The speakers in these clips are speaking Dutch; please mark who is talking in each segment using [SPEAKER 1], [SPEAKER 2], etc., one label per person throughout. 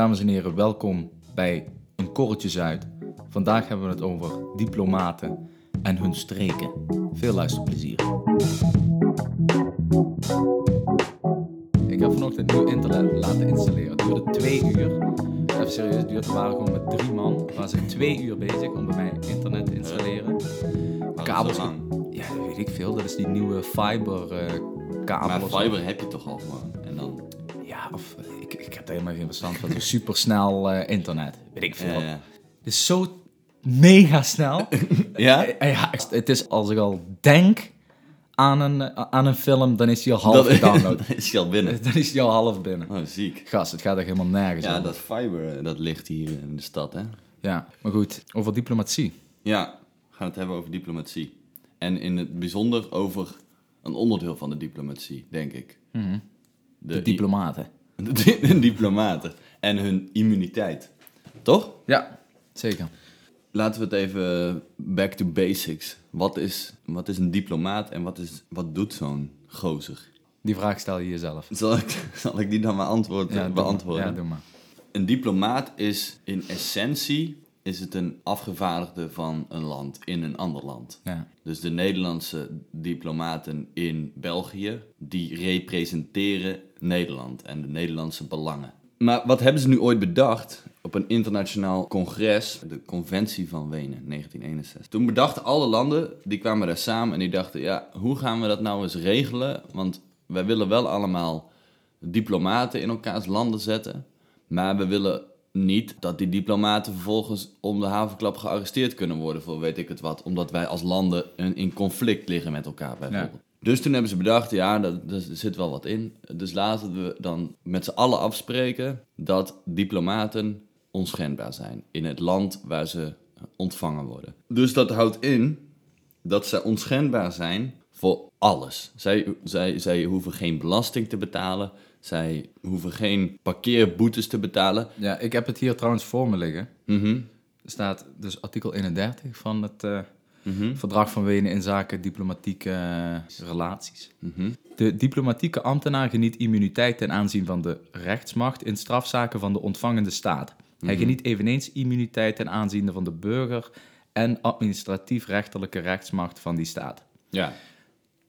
[SPEAKER 1] Dames en heren, welkom bij een korreltje Zuid. Vandaag hebben we het over diplomaten en hun streken. Veel luisterplezier. Ik heb vanochtend nieuw internet laten installeren. Het duurde twee uur. Even serieus, het duurde, waren gewoon met drie man. We waren ze twee uur bezig om bij mij internet te installeren. Kabels. Ja, dat weet ik veel. Dat is die nieuwe fiber eh kabel.
[SPEAKER 2] Maar fiber heb je toch al gewoon. En dan...
[SPEAKER 1] Ja, of helemaal geen verstand van. Dus supersnel eh internet. Weet ik veel.
[SPEAKER 2] Ja, ja.
[SPEAKER 1] Het is zo mega snel.
[SPEAKER 2] Ja?
[SPEAKER 1] Eh, ja, echt, het is als ik al denk aan een, eh, aan een film, dan is die al half gedownload.
[SPEAKER 2] dan is hij al binnen.
[SPEAKER 1] dan is die al half binnen.
[SPEAKER 2] Oh, ziek.
[SPEAKER 1] Gast, het gaat echt helemaal nergens
[SPEAKER 2] Ja,
[SPEAKER 1] over.
[SPEAKER 2] dat fiber, eh, dat ligt hier in de stad, hè?
[SPEAKER 1] Ja, maar goed, over diplomatie.
[SPEAKER 2] Ja, we gaan het hebben over diplomatie. En in het bijzonder over een onderdeel van de diplomatie, denk ik.
[SPEAKER 1] Mhm. De,
[SPEAKER 2] i-
[SPEAKER 1] diplomaten.
[SPEAKER 2] de diplomaten. En hun immuniteit. Toch?
[SPEAKER 1] Ja, zeker.
[SPEAKER 2] Laten we het even back to basics. Wat is, wat is een diplomaat en wat, is, wat doet zo'n gozer?
[SPEAKER 1] Die vraag stel je jezelf.
[SPEAKER 2] Zal ik, zal ik die dan maar antwoord,
[SPEAKER 1] Ja,
[SPEAKER 2] beantwoorden?
[SPEAKER 1] Ja, doe maar.
[SPEAKER 2] Een diplomaat is in essentie is het een afgevaardigde van een land in een ander land.
[SPEAKER 1] Ja.
[SPEAKER 2] Dus de Nederlandse diplomaten in België, die representeren Nederland en de Nederlandse belangen. Maar wat hebben ze nu ooit bedacht op een internationaal congres, de Conventie van Wenen, 1961? Toen bedachten alle landen, die kwamen daar samen en die dachten, ja, hoe gaan we dat nou eens regelen? Want wij willen wel allemaal diplomaten in elkaars landen zetten, maar we willen niet dat die diplomaten vervolgens om de havenklap gearresteerd kunnen worden voor weet ik het wat. Omdat wij als landen in conflict liggen met elkaar bijvoorbeeld. Dus toen hebben ze bedacht, ja, dat, dat- er zit wel wat in. Dus laten we dan met z'n allen afspreken dat diplomaten onschendbaar zijn in het land waar ze ontvangen worden. Dus dat houdt in dat zij onschendbaar zijn voor alles. Zij, zij, zij hoeven geen belasting te betalen. Zij hoeven geen parkeerboetes te betalen.
[SPEAKER 1] ja, ik heb het hier trouwens voor me liggen.
[SPEAKER 2] Mhm,
[SPEAKER 1] Er staat dus artikel 31 van het
[SPEAKER 2] mhm,
[SPEAKER 1] Verdrag van Wenen in zaken diplomatieke eh, relaties.
[SPEAKER 2] mhm.
[SPEAKER 1] De diplomatieke ambtenaar geniet immuniteit ten aanzien van de rechtsmacht in strafzaken van de ontvangende staat. Hij geniet eveneens immuniteit ten aanzien van de burger en administratief-rechterlijke rechtsmacht van die staat.
[SPEAKER 2] Ja,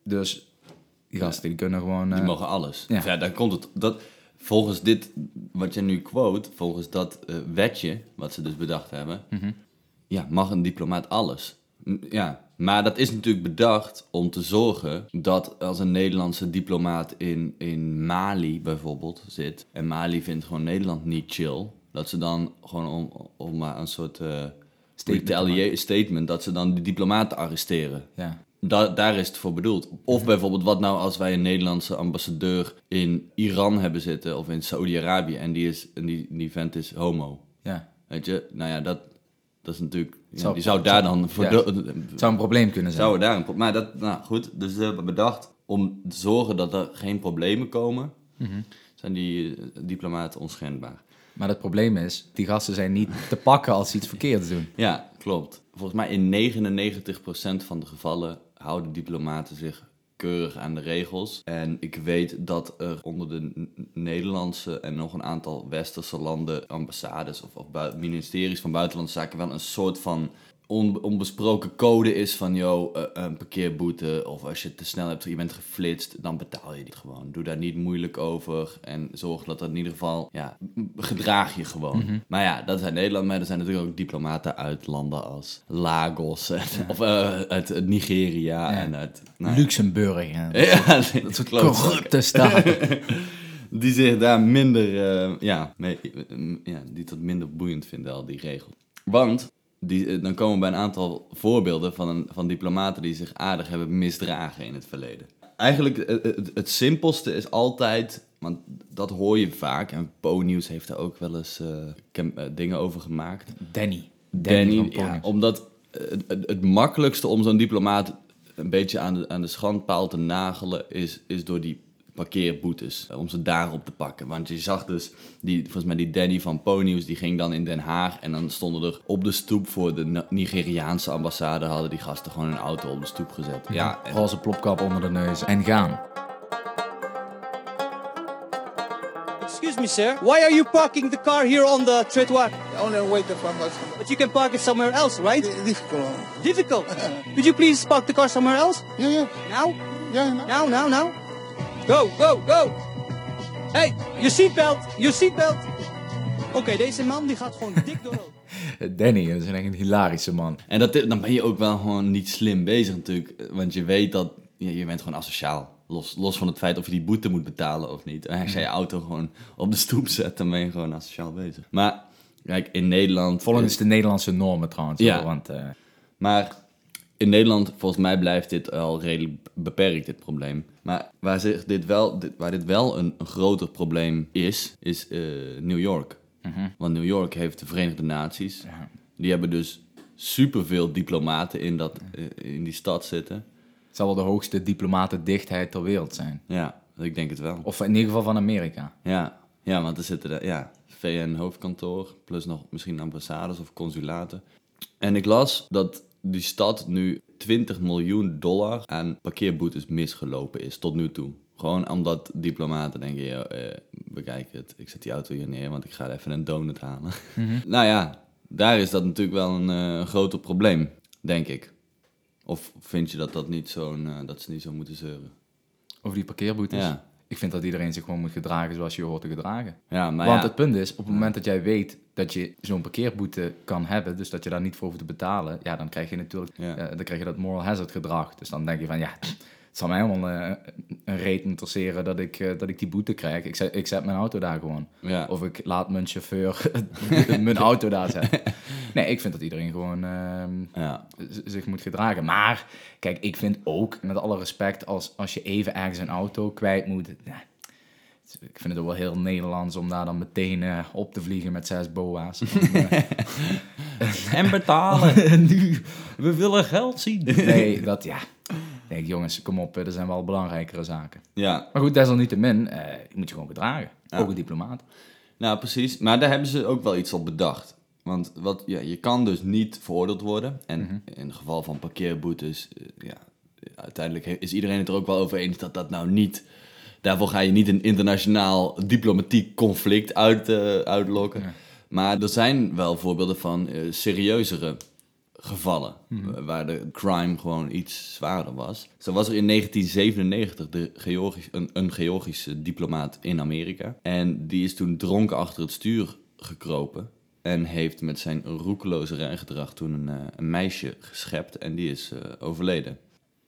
[SPEAKER 1] Dus die gasten die kunnen gewoon...
[SPEAKER 2] die
[SPEAKER 1] eh,
[SPEAKER 2] mogen alles.
[SPEAKER 1] ja.
[SPEAKER 2] Ja. komt het... Dat, volgens dit, wat je nu quote, volgens dat eh, wetje, wat ze dus bedacht hebben...
[SPEAKER 1] Mhm.
[SPEAKER 2] Ja, mag een diplomaat alles. Ja, maar dat is natuurlijk bedacht om te zorgen dat als een Nederlandse diplomaat in, in Mali bijvoorbeeld zit... en Mali vindt gewoon Nederland niet chill... dat ze dan gewoon om, om maar een soort... eh
[SPEAKER 1] Statement
[SPEAKER 2] dat ze dan die diplomaten arresteren.
[SPEAKER 1] ja.
[SPEAKER 2] Da daar is het voor bedoeld. Of bijvoorbeeld, wat nou als wij een Nederlandse ambassadeur in Iran hebben zitten of in Saoedi-Arabië en die, is, en die, die vent is homo.
[SPEAKER 1] ja.
[SPEAKER 2] Weet je, nou ja, dat, dat is natuurlijk. ja,
[SPEAKER 1] Zou-
[SPEAKER 2] die zou daar dan voor.
[SPEAKER 1] ja. Het zou een probleem kunnen zijn.
[SPEAKER 2] zou daar een pro- Maar dat, nou goed, dus ze hebben bedacht om te zorgen dat er geen problemen komen,
[SPEAKER 1] Mhm.
[SPEAKER 2] zijn die eh, diplomaten onschendbaar.
[SPEAKER 1] Maar het probleem is, die gasten zijn niet te pakken als ze iets verkeerds doen.
[SPEAKER 2] Ja, klopt. Volgens mij in 99% van de gevallen houden diplomaten zich keurig aan de regels. En ik weet dat er onder de Nederlandse en nog een aantal westerse landen, ambassades of, of ministeries van buitenlandse zaken, wel een soort van on- onbesproken code is van, joh, eh, een parkeerboete of als je te snel hebt, je bent geflitst, dan betaal je die gewoon. Doe daar niet moeilijk over en zorg dat dat in ieder geval, ja, gedraag je gewoon. Maar ja, dat zijn Nederland, maar er zijn natuurlijk ook diplomaten uit landen als Lagos en, of eh, uit eh, Nigeria en uit... nou ja.
[SPEAKER 1] Luxemburg
[SPEAKER 2] Ja,
[SPEAKER 1] dat soort
[SPEAKER 2] klopt.
[SPEAKER 1] corrupte staten.
[SPEAKER 2] Die zich daar minder, eh, ja, mee, eh, ja, die het minder boeiend vinden, al die regels. Want die, eh, dan komen we bij een aantal voorbeelden van, een, van diplomaten die zich aardig hebben misdragen in het verleden. Eigenlijk eh, het, het simpelste is altijd, want dat hoor je vaak, en Po-nieuws heeft daar ook wel eens eh, eh, dingen over gemaakt.
[SPEAKER 1] Danny.
[SPEAKER 2] Danny, ja, omdat eh, het, het, het makkelijkste om zo'n diplomaat een beetje aan de, aan de schandpaal te nagelen is, is door die parkeerboetes, eh, om ze daarop te pakken. Want je zag dus, die, volgens mij die Danny van Ponyus, die ging dan in Den Haag en dan stonden er op de stoep voor de Nigeriaanse ambassade, hadden die gasten gewoon een auto op de stoep gezet. Ja, en-
[SPEAKER 1] Roze plopkap onder de neus en gaan.
[SPEAKER 3] Excuse me, sir. Why are you parking the car here on the trottoir?
[SPEAKER 4] Only waiting for my
[SPEAKER 3] But you can park it somewhere else, right?
[SPEAKER 4] difficult.
[SPEAKER 3] Difficult. Could you please park the car somewhere else?
[SPEAKER 4] Yeah, yeah,
[SPEAKER 3] Now?
[SPEAKER 4] yeah. no.
[SPEAKER 3] Now, now, now. Go, go, go. Hey, je seatbelt, je seatbelt. Oké, deze man die gaat gewoon dik door.
[SPEAKER 1] Danny, dat is echt een hilarische man.
[SPEAKER 2] En dat, dan ben je ook wel gewoon niet slim bezig natuurlijk. Want je weet dat je, je bent gewoon asociaal. Los, los van het feit of je die boete moet betalen of niet. En als jij je auto gewoon op de stoep zet, dan ben je gewoon asociaal bezig. Maar kijk, in Nederland...
[SPEAKER 1] Volgens de Nederlandse normen trouwens.
[SPEAKER 2] Ja.
[SPEAKER 1] hoor, Want eh,
[SPEAKER 2] Maar in Nederland, volgens mij blijft dit al redelijk beperkt, dit probleem. Maar waar, zich dit, wel, dit, waar dit wel een, een groter probleem is, is eh, New York. Want New York heeft de Verenigde Naties. Die hebben dus superveel diplomaten in, dat, eh, in die stad zitten.
[SPEAKER 1] het zal wel de hoogste diplomatendichtheid ter wereld zijn.
[SPEAKER 2] Ja, ik denk het wel.
[SPEAKER 1] Of in ieder geval van Amerika.
[SPEAKER 2] Ja, ja want er zitten ja, VN-hoofdkantoor, plus nog misschien ambassades of consulaten. En ik las dat die stad nu 20 miljoen dollar aan parkeerboetes misgelopen is tot nu toe. Gewoon omdat diplomaten denken, ja, eh, bekijk het, ik zet die auto hier neer, want ik ga even een donut halen. nou ja, daar is dat natuurlijk wel een eh, groter probleem, denk ik. Of vind je dat, dat, niet zo'n, eh, dat ze niet zo moeten zeuren?
[SPEAKER 1] Over die parkeerboetes.
[SPEAKER 2] Ja.
[SPEAKER 1] Ik vind dat iedereen zich gewoon moet gedragen zoals je je hoort te gedragen.
[SPEAKER 2] Ja, maar
[SPEAKER 1] Want
[SPEAKER 2] ja.
[SPEAKER 1] het punt is, op het moment dat jij weet dat je zo'n parkeerboete kan hebben, dus dat je daar niet voor hoeft te betalen, ja, dan krijg je natuurlijk
[SPEAKER 2] Ja.
[SPEAKER 1] eh, dan krijg je dat moral hazard gedrag. Dus dan denk je van, ja, het zal mij helemaal eh, een reet interesseren dat ik, eh, dat ik die boete krijg. Ik zet, ik zet mijn auto daar gewoon.
[SPEAKER 2] Ja.
[SPEAKER 1] Of ik laat mijn chauffeur mijn auto daar zetten. Nee, ik vind dat iedereen gewoon ehm,
[SPEAKER 2] Ja.
[SPEAKER 1] zich moet gedragen. Maar, kijk, ik vind ook, met alle respect, als, als je even ergens een auto kwijt moet... ja, ik vind het ook wel heel Nederlands om daar dan meteen eh, op te vliegen met zes boa's.
[SPEAKER 2] En betalen.
[SPEAKER 1] nu, we willen geld zien. Nee, dat ja. Nee, jongens, kom op, er zijn wel belangrijkere zaken.
[SPEAKER 2] ja,
[SPEAKER 1] Maar goed, desalniettemin, eh je moet je gewoon gedragen.
[SPEAKER 2] Ja.
[SPEAKER 1] Ook een diplomaat.
[SPEAKER 2] Nou, precies. Maar daar hebben ze ook wel iets op bedacht. Want wat, ja, je kan dus niet veroordeeld worden. En in het geval van parkeerboetes, eh, ja, uiteindelijk is iedereen het er ook wel over eens dat dat nou niet... Daarvoor ga je niet een internationaal diplomatiek conflict uit, eh, uitlokken.
[SPEAKER 1] Ja.
[SPEAKER 2] Maar er zijn wel voorbeelden van eh, serieuzere gevallen. wa- Waar de crime gewoon iets zwaarder was. Zo was er in 1997 de Georgisch, een, een Georgische diplomaat in Amerika. En die is toen dronken achter het stuur gekropen. En heeft met zijn roekeloze rijgedrag toen een, eh, een meisje geschept. En die is eh, overleden.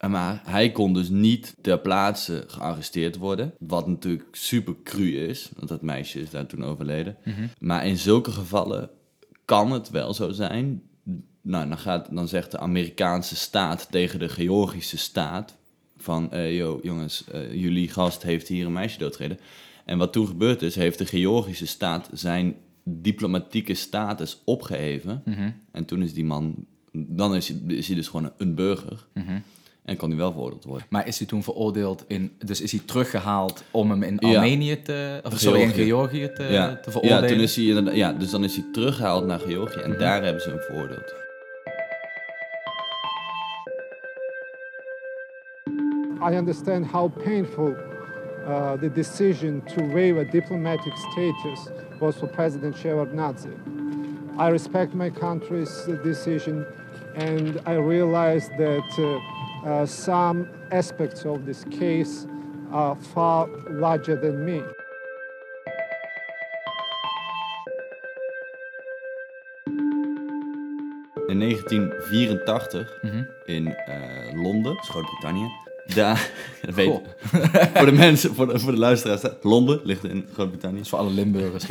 [SPEAKER 2] En Maar hij kon dus niet ter plaatse gearresteerd worden. Wat natuurlijk super cru is, want dat meisje is daar toen overleden. Maar in zulke gevallen kan het wel zo zijn. Nou, dan, gaat, dan zegt de Amerikaanse staat tegen de Georgische staat: van, eh yo, jongens, eh, jullie gast heeft hier een meisje doodgereden. En wat toen gebeurd is, heeft de Georgische staat zijn diplomatieke status opgeheven. En toen is die man, dan is hij, is hij dus gewoon een burger. En kan hij wel veroordeeld worden.
[SPEAKER 1] Maar is hij toen veroordeeld in... Dus is hij teruggehaald om hem in
[SPEAKER 2] Ja.
[SPEAKER 1] Armenië te... Of sorry, in
[SPEAKER 2] Georgië.
[SPEAKER 1] Te,
[SPEAKER 2] ja.
[SPEAKER 1] te veroordelen?
[SPEAKER 2] ja, toen is hij, ja, dus dan is hij teruggehaald naar Georgië en daar hebben ze hem veroordeeld.
[SPEAKER 5] I understand how painful uh, the decision to waive a diplomatic status was for President Shevardnadze. I respect my country's decision, and I realize that uh, uh, some aspects of this case are far larger than me.
[SPEAKER 2] In 1984 in eh, Londen, Groot-Brittannië. Daar, dat weet, voor de mensen, voor de, voor de luisteraars, Londen ligt in Groot-Brittannië.
[SPEAKER 1] Dat is voor alle Limburgers.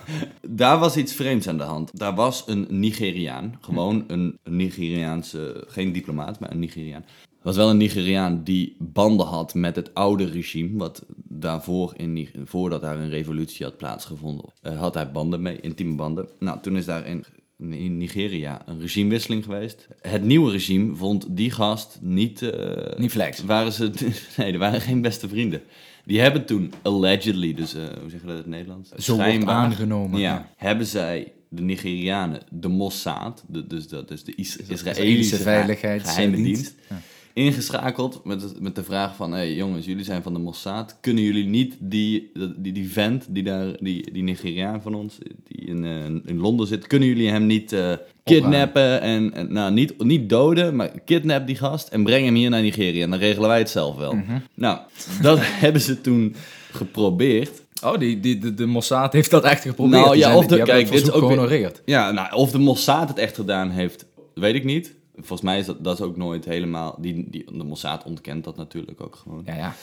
[SPEAKER 2] Daar was iets vreemds aan de hand. Daar was een Nigeriaan, gewoon een Nigeriaanse, geen diplomaat, maar een Nigeriaan. was wel een Nigeriaan die banden had met het oude regime, wat daarvoor, in, voordat daar een revolutie had plaatsgevonden, eh, had hij banden mee, intieme banden. Nou, toen is daar in, in Nigeria een regimewisseling geweest. Het nieuwe regime vond die gast niet... eh,
[SPEAKER 1] Niet flex.
[SPEAKER 2] Waren ze, nee, die waren geen beste vrienden. Die hebben toen allegedly, dus eh, hoe zeg je dat in het Nederlands?
[SPEAKER 1] Zo wordt aangenomen,
[SPEAKER 2] Ja,
[SPEAKER 1] ja.
[SPEAKER 2] hebben zij de Nigerianen, de Mossad, de, dus dat is de Is- Israëlische
[SPEAKER 1] Israëlische
[SPEAKER 2] ge-
[SPEAKER 1] veiligheidsdienst.
[SPEAKER 2] geheime dienst,
[SPEAKER 1] Ja.
[SPEAKER 2] ingeschakeld met, met de vraag van... Hé hey, jongens, jullie zijn van de Mossad. Kunnen jullie niet die, die, die vent, die, daar, die, die Nigeriaan van ons... die in, eh, in Londen zit... kunnen jullie hem niet eh, kidnappen en, en... Nou, niet, niet doden, maar kidnap die gast... en breng hem hier naar Nigeria. En dan regelen wij het zelf wel. Nou, dat hebben ze toen geprobeerd...
[SPEAKER 1] Oh, die, die, de, de Mossad heeft dat echt geprobeerd.
[SPEAKER 2] Nou, ja, of de- kijk, dit is ook
[SPEAKER 1] gehonoreerd.
[SPEAKER 2] Ja, nou, of de Mossad het echt gedaan heeft, weet ik niet. Volgens mij is dat, dat is ook nooit helemaal... Die, die, de Mossad ontkent dat natuurlijk ook gewoon.
[SPEAKER 1] Ja, ja.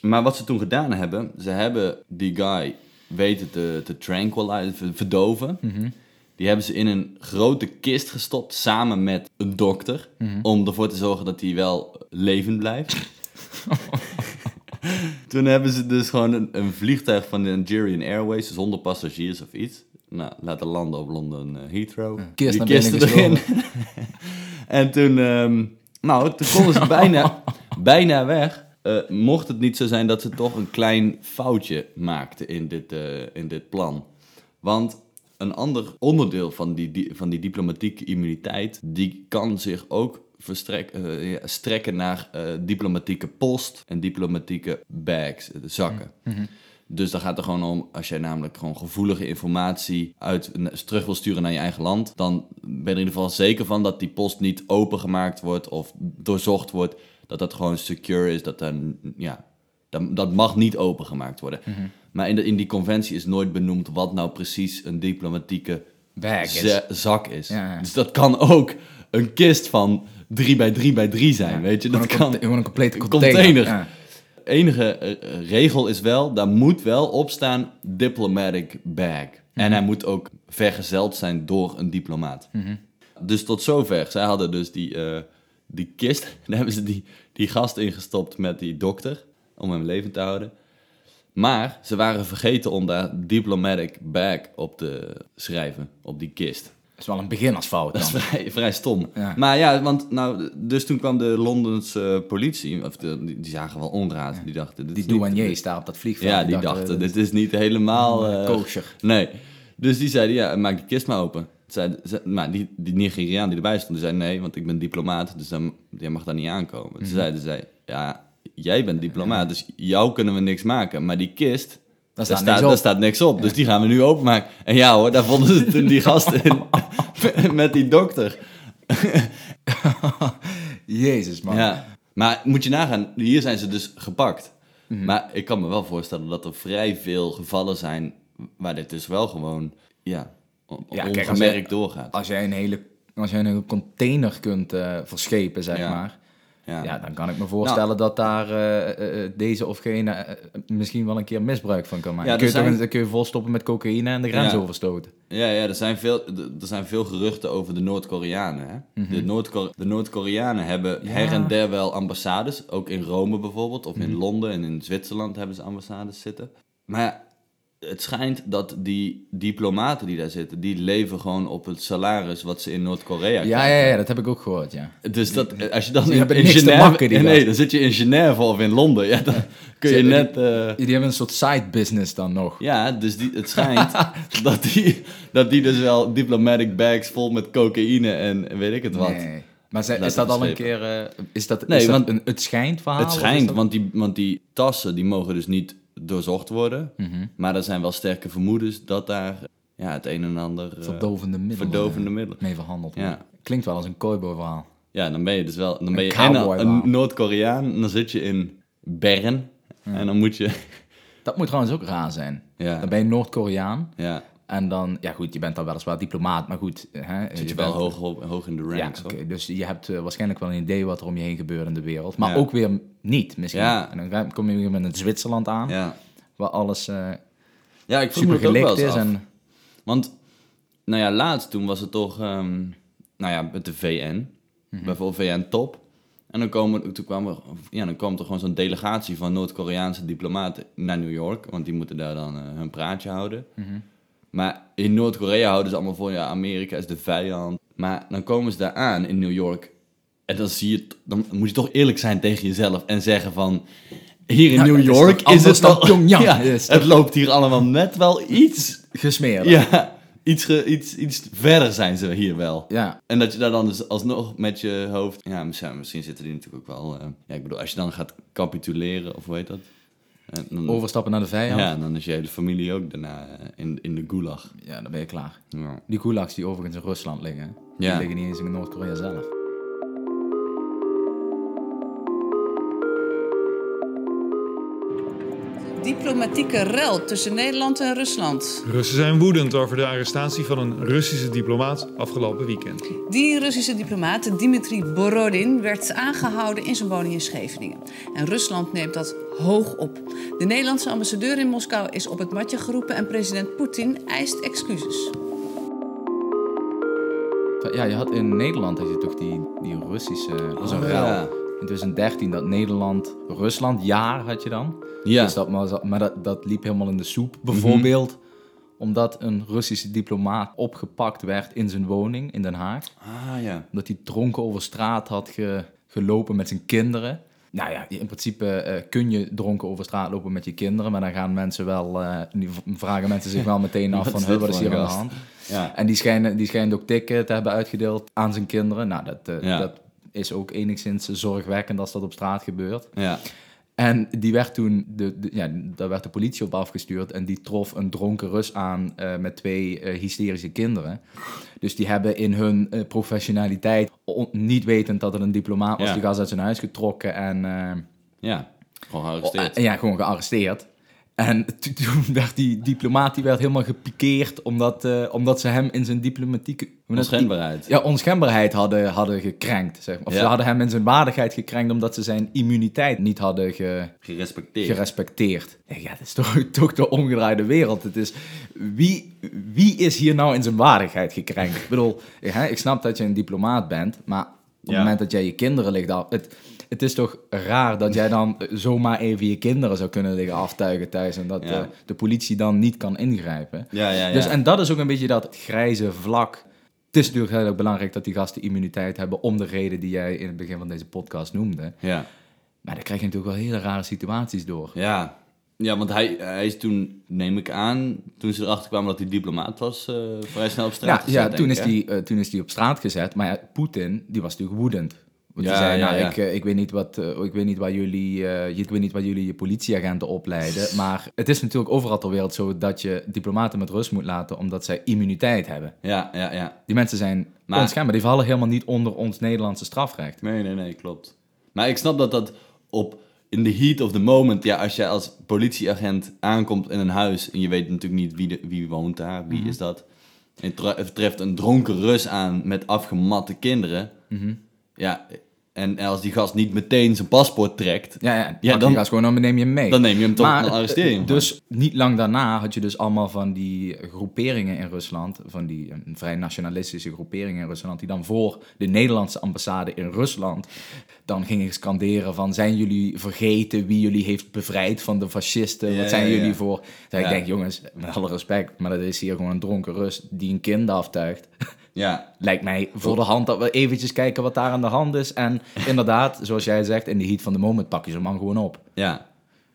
[SPEAKER 2] Maar wat ze toen gedaan hebben, ze hebben die guy weten te, te tranquilizen, ver- verdoven. Die hebben ze in een grote kist gestopt samen met een dokter. Om ervoor te zorgen dat hij wel levend blijft. toen hebben ze dus gewoon een, een vliegtuig van de Nigerian Airways zonder passagiers of iets. Nou, laten landen op London eh, Heathrow.
[SPEAKER 1] Kist
[SPEAKER 2] Die kisten erin. En toen, ehm, nou, toen konden ze bijna, bijna weg. Eh, mocht het niet zo zijn dat ze toch een klein foutje maakten in dit, eh, in dit plan. Want een ander onderdeel van die, die, van die diplomatieke immuniteit, die kan zich ook verstrek, eh, ja, strekken naar eh, diplomatieke post en diplomatieke bags, eh, zakken. Dus dan gaat er gewoon om, als jij namelijk gewoon gevoelige informatie uit, terug wil sturen naar je eigen land, dan ben je er in ieder geval zeker van dat die post niet opengemaakt wordt of doorzocht wordt. Dat dat gewoon secure is, dat dan, ja, dat, dat mag niet opengemaakt worden. Maar in, de, in die conventie is nooit benoemd wat nou precies een diplomatieke
[SPEAKER 1] is.
[SPEAKER 2] zak is.
[SPEAKER 1] Ja.
[SPEAKER 2] Dus dat kan ook een kist van 3 bij 3 bij 3 zijn, weet je. Dat
[SPEAKER 1] een,
[SPEAKER 2] kan
[SPEAKER 1] gewoon een complete
[SPEAKER 2] Een
[SPEAKER 1] container.
[SPEAKER 2] container.
[SPEAKER 1] Ja.
[SPEAKER 2] enige eh, eh, regel is wel, daar moet wel op staan diplomatic bag. En hij moet ook vergezeld zijn door een diplomaat. Dus tot zover. Zij hadden dus die, eh, die kist, daar hebben ze die, die gast ingestopt met die dokter, om hem levend te houden. Maar ze waren vergeten om daar diplomatic bag op te schrijven, op die kist.
[SPEAKER 1] Dat is wel een beginnersfout
[SPEAKER 2] Dat is
[SPEAKER 1] dan.
[SPEAKER 2] vrij, vrij stom.
[SPEAKER 1] Ja.
[SPEAKER 2] Maar ja, want nou, dus toen kwam de Londense politie, of de, die, die zagen wel onraad. Die dachten, dit
[SPEAKER 1] Die douaniers daar op dat vliegveld.
[SPEAKER 2] Ja, die dachten,
[SPEAKER 1] dit
[SPEAKER 2] dit is niet helemaal... eh,
[SPEAKER 1] kosher.
[SPEAKER 2] Nee. Dus die zeiden, ja, maak die kist maar open. Zeiden, ze, maar die, die Nigeriaan die erbij stond, die zei, nee, want ik ben diplomaat, dus dan, jij mag daar niet aankomen.
[SPEAKER 1] Mhm.
[SPEAKER 2] Toen zeiden zij, ja, jij bent diplomaat, dus jou kunnen we niks maken. Maar die kist,
[SPEAKER 1] Daar
[SPEAKER 2] daar
[SPEAKER 1] staat
[SPEAKER 2] staat,
[SPEAKER 1] niks op.
[SPEAKER 2] daar staat niks op. Dus die gaan we nu openmaken. En ja hoor, daar vonden ze toen die gasten in, met die dokter.
[SPEAKER 1] Jezus, man.
[SPEAKER 2] Ja. Maar moet je nagaan, hier zijn ze dus gepakt.
[SPEAKER 1] Mhm.
[SPEAKER 2] Maar ik kan me wel voorstellen dat er vrij veel gevallen zijn waar dit dus wel gewoon, ja, on-
[SPEAKER 1] Ja, kijk, als
[SPEAKER 2] ongemerkt
[SPEAKER 1] jij-
[SPEAKER 2] doorgaat.
[SPEAKER 1] Als jij een hele, als jij een container kunt eh, verschepen, zeg
[SPEAKER 2] Ja.
[SPEAKER 1] maar.
[SPEAKER 2] Ja.
[SPEAKER 1] Ja, dan kan ik me voorstellen dat daar eh, eh, eh, deze of gene misschien wel een keer misbruik van kan maken.
[SPEAKER 2] Ja,
[SPEAKER 1] kun, je
[SPEAKER 2] zijn-
[SPEAKER 1] toch, dan kun je volstoppen met cocaïne en de grens
[SPEAKER 2] Ja.
[SPEAKER 1] overstoten.
[SPEAKER 2] Ja, ja er, zijn veel, er zijn veel geruchten over de Noord-Koreanen. Hè?
[SPEAKER 1] Mhm.
[SPEAKER 2] De, Noord de Noord-Koreanen hebben her en der wel ambassades. Ook in Rome bijvoorbeeld, of
[SPEAKER 1] Mhm.
[SPEAKER 2] in Londen en in Zwitserland hebben ze ambassades zitten. Maar ja, het schijnt dat die diplomaten die daar zitten, die leven gewoon op het salaris wat ze in Noord-Korea
[SPEAKER 1] Ja,
[SPEAKER 2] krijgen.
[SPEAKER 1] ja, ja, dat heb ik ook gehoord, ja.
[SPEAKER 2] Dus dat, als je dan
[SPEAKER 1] Die
[SPEAKER 2] in, Genève...
[SPEAKER 1] makken, die
[SPEAKER 2] nee, dan zit je in Genève of in Londen. Ja, dan kun je net... eh,
[SPEAKER 1] Die hebben een soort side business dan nog.
[SPEAKER 2] ja, dus die, het schijnt dat, die, dat die dus wel diplomatic bags vol met cocaïne en weet ik het wat.
[SPEAKER 1] Nee. Maar is dat al een keer... eh, is dat,
[SPEAKER 2] Nee,
[SPEAKER 1] is dat
[SPEAKER 2] want-
[SPEAKER 1] een het schijnt verhaal?
[SPEAKER 2] Het schijnt, want die, want die tassen die mogen dus niet doorzocht worden.
[SPEAKER 1] Mhm.
[SPEAKER 2] Maar er zijn wel sterke vermoedens dat daar ja, het een en ander... eh,
[SPEAKER 1] Verdovende middelen.
[SPEAKER 2] verdovende
[SPEAKER 1] eh,
[SPEAKER 2] middelen.
[SPEAKER 1] Mee verhandeld
[SPEAKER 2] Ja.
[SPEAKER 1] worden. Klinkt wel als een cowboy verhaal.
[SPEAKER 2] Ja, dan ben je dus wel... Dan ben
[SPEAKER 1] Een
[SPEAKER 2] je en een. Noord-Koreaan dan zit je in Bern. En dan moet je...
[SPEAKER 1] Dat moet trouwens ook raar zijn.
[SPEAKER 2] Ja.
[SPEAKER 1] Dan ben je Noord-Koreaan.
[SPEAKER 2] Ja,
[SPEAKER 1] En dan, ja goed, je bent dan weliswaar diplomaat, maar goed. Hè,
[SPEAKER 2] zit je wel
[SPEAKER 1] bent-
[SPEAKER 2] hoog, hoog in de
[SPEAKER 1] Ja,
[SPEAKER 2] ranks.
[SPEAKER 1] oké.
[SPEAKER 2] hoor.
[SPEAKER 1] Dus je hebt eh, waarschijnlijk wel een idee wat er om je heen gebeurt in de wereld. Maar
[SPEAKER 2] Ja.
[SPEAKER 1] ook weer niet, misschien.
[SPEAKER 2] Ja.
[SPEAKER 1] En dan kom je weer met een Zwitserland aan,
[SPEAKER 2] Ja.
[SPEAKER 1] waar alles eh,
[SPEAKER 2] ja, ik
[SPEAKER 1] super
[SPEAKER 2] het ook wel
[SPEAKER 1] gelikt
[SPEAKER 2] eens
[SPEAKER 1] is.
[SPEAKER 2] af.
[SPEAKER 1] En,
[SPEAKER 2] Want, nou ja, laatst toen was het toch, ehm, nou ja, met de VN, bijvoorbeeld VN-top. En dan, komen, toen kwam er, ja, dan kwam er gewoon zo'n delegatie van Noord-Koreaanse diplomaten naar New York, want die moeten daar dan eh, hun praatje houden. Maar in Noord-Korea houden ze allemaal voor, ja, Amerika is de vijand. Maar dan komen ze daar aan in New York en dan zie je, dan moet je toch eerlijk zijn tegen jezelf en zeggen van, hier in
[SPEAKER 1] Ja,
[SPEAKER 2] New
[SPEAKER 1] is
[SPEAKER 2] York is, het
[SPEAKER 1] dan Pyongyang?
[SPEAKER 2] ja, het loopt hier allemaal net wel iets
[SPEAKER 1] gesmeerd.
[SPEAKER 2] ja, iets, ge- iets, iets verder zijn ze hier wel.
[SPEAKER 1] Ja,
[SPEAKER 2] En dat je daar dan dus alsnog met je hoofd... Ja, misschien, misschien zitten die natuurlijk ook wel... eh, ja, ik bedoel, als je dan gaat capituleren, of hoe heet dat? En dan,
[SPEAKER 1] overstappen naar de vijand.
[SPEAKER 2] Ja, dan is je hele familie ook daarna eh, in, in de gulag.
[SPEAKER 1] Ja, dan ben je klaar.
[SPEAKER 2] Ja.
[SPEAKER 1] Die gulags die overigens in Rusland liggen, die
[SPEAKER 2] Ja.
[SPEAKER 1] liggen niet eens in Noord-Korea zelf.
[SPEAKER 6] Diplomatieke rel tussen Nederland en Rusland.
[SPEAKER 7] Russen zijn woedend over de arrestatie van een Russische diplomaat afgelopen weekend.
[SPEAKER 6] Die Russische diplomaat Dmitri Borodin werd aangehouden in zijn woning in Scheveningen. En Rusland neemt dat hoog op. De Nederlandse ambassadeur in Moskou is op het matje geroepen en president Poetin eist excuses.
[SPEAKER 1] Ja, je had in Nederland had je toch die, die Russische... Dat was een
[SPEAKER 2] Oh, ja.
[SPEAKER 1] In 2013 dat Nederland... Rusland, jaar had je dan.
[SPEAKER 2] Ja.
[SPEAKER 1] Dus dat, maar maar dat, dat liep helemaal in de soep. Bijvoorbeeld omdat een Russische diplomaat opgepakt werd in zijn woning in Den Haag.
[SPEAKER 2] Ah, ja.
[SPEAKER 1] Omdat hij dronken over straat had ge- gelopen met zijn kinderen. Nou ja, in principe eh, kun je dronken over straat lopen met je kinderen. Maar dan gaan mensen wel, eh, vragen mensen zich wel meteen af
[SPEAKER 2] Wat
[SPEAKER 1] van,
[SPEAKER 2] is
[SPEAKER 1] "Huh,
[SPEAKER 2] dit
[SPEAKER 1] wat is hier aan de
[SPEAKER 2] gast?"
[SPEAKER 1] hand?
[SPEAKER 2] Ja.
[SPEAKER 1] En die schijnen, die schijnen ook tikken te hebben uitgedeeld aan zijn kinderen. Nou, dat, eh,
[SPEAKER 2] Ja.
[SPEAKER 1] dat is ook enigszins zorgwekkend als dat op straat gebeurt.
[SPEAKER 2] Ja.
[SPEAKER 1] En die werd toen, de, de- ja, daar werd de politie op afgestuurd en die trof een dronken Rus aan eh, met twee eh, hysterische kinderen. Dus die hebben in hun eh, professionaliteit, on- niet wetend dat het een diplomaat was,
[SPEAKER 2] Ja.
[SPEAKER 1] die gast uit zijn huis getrokken en
[SPEAKER 2] Ja. Gewoon gearresteerd.
[SPEAKER 1] ja, gewoon gearresteerd. En to- toen werd die diplomaat die werd helemaal gepikeerd omdat, eh, omdat ze hem in zijn diplomatieke...
[SPEAKER 2] Onschendbaarheid.
[SPEAKER 1] Ja, onschendbaarheid hadden, hadden gekrenkt. Zeg maar. Of
[SPEAKER 2] Ja.
[SPEAKER 1] ze hadden hem in zijn waardigheid gekrenkt omdat ze zijn immuniteit niet hadden ge,
[SPEAKER 2] Gerespecteerd.
[SPEAKER 1] gerespecteerd. Ja, dat is toch, toch de omgedraaide wereld. Het is, wie, wie is hier nou in zijn waardigheid gekrenkt? Ik bedoel, hè, ik snap dat je een diplomaat bent, maar op het moment dat jij je kinderen ligt. Het, het is toch raar dat jij dan zomaar even je kinderen zou kunnen liggen aftuigen thuis... en dat
[SPEAKER 2] Ja.
[SPEAKER 1] eh, de politie dan niet kan ingrijpen.
[SPEAKER 2] Ja, ja, ja.
[SPEAKER 1] Dus, en dat is ook een beetje dat grijze vlak. Het is natuurlijk heel erg belangrijk dat die gasten immuniteit hebben... om de reden die jij in het begin van deze podcast noemde.
[SPEAKER 2] Ja.
[SPEAKER 1] Maar dan krijg je natuurlijk wel hele rare situaties door.
[SPEAKER 2] Ja. Ja, want hij, hij is toen, neem ik aan, toen ze erachter kwamen dat hij diplomaat was, eh, vrij snel op straat
[SPEAKER 1] Ja,
[SPEAKER 2] gezet,
[SPEAKER 1] ja toen, is die, eh, toen is die op straat gezet. Maar ja, Poetin, die was natuurlijk woedend. Want
[SPEAKER 2] Ja,
[SPEAKER 1] zei,
[SPEAKER 2] ja,
[SPEAKER 1] nou,
[SPEAKER 2] ja.
[SPEAKER 1] Ik, eh, ik, weet niet wat, eh, ik, weet niet waar jullie, ik weet niet waar jullie je politieagenten opleiden. Maar het is natuurlijk overal ter wereld zo dat je diplomaten met rust moet laten... omdat zij immuniteit hebben.
[SPEAKER 2] Ja, ja, ja.
[SPEAKER 1] Die mensen zijn
[SPEAKER 2] Maar-.
[SPEAKER 1] Die vallen helemaal niet onder ons Nederlandse strafrecht.
[SPEAKER 2] Nee, nee, nee, klopt. Maar ik snap dat dat op, in the heat of the moment, ja, als jij als politieagent aankomt in een huis en je weet natuurlijk niet wie, de, wie woont daar,
[SPEAKER 1] Mhm.
[SPEAKER 2] wie is dat, en treft een dronken Rus aan met afgematte kinderen,
[SPEAKER 1] Mhm.
[SPEAKER 2] Ja, en als die gast niet meteen zijn paspoort trekt,
[SPEAKER 1] Ja, ja,
[SPEAKER 2] Ja,
[SPEAKER 1] dan, gaat gewoon, dan neem je hem mee.
[SPEAKER 2] dan neem je hem toch, je hem.
[SPEAKER 1] Dus niet lang daarna had je dus allemaal van die groeperingen in Rusland, van die vrij nationalistische groeperingen in Rusland, die dan voor de Nederlandse ambassade in Rusland dan gingen scanderen van zijn jullie vergeten wie jullie heeft bevrijd van de fascisten?
[SPEAKER 2] Ja,
[SPEAKER 1] Wat zijn
[SPEAKER 2] ja,
[SPEAKER 1] jullie voor?
[SPEAKER 2] Ja.
[SPEAKER 1] ik denk, jongens, met alle respect, maar dat is hier gewoon een dronken Rus die een kind aftuigt.
[SPEAKER 2] Ja,
[SPEAKER 1] Lijkt mij voor de hand dat we eventjes kijken wat daar aan de hand is. En inderdaad, zoals jij zegt, in de heat van de moment pak je zo'n man gewoon op.
[SPEAKER 2] ja,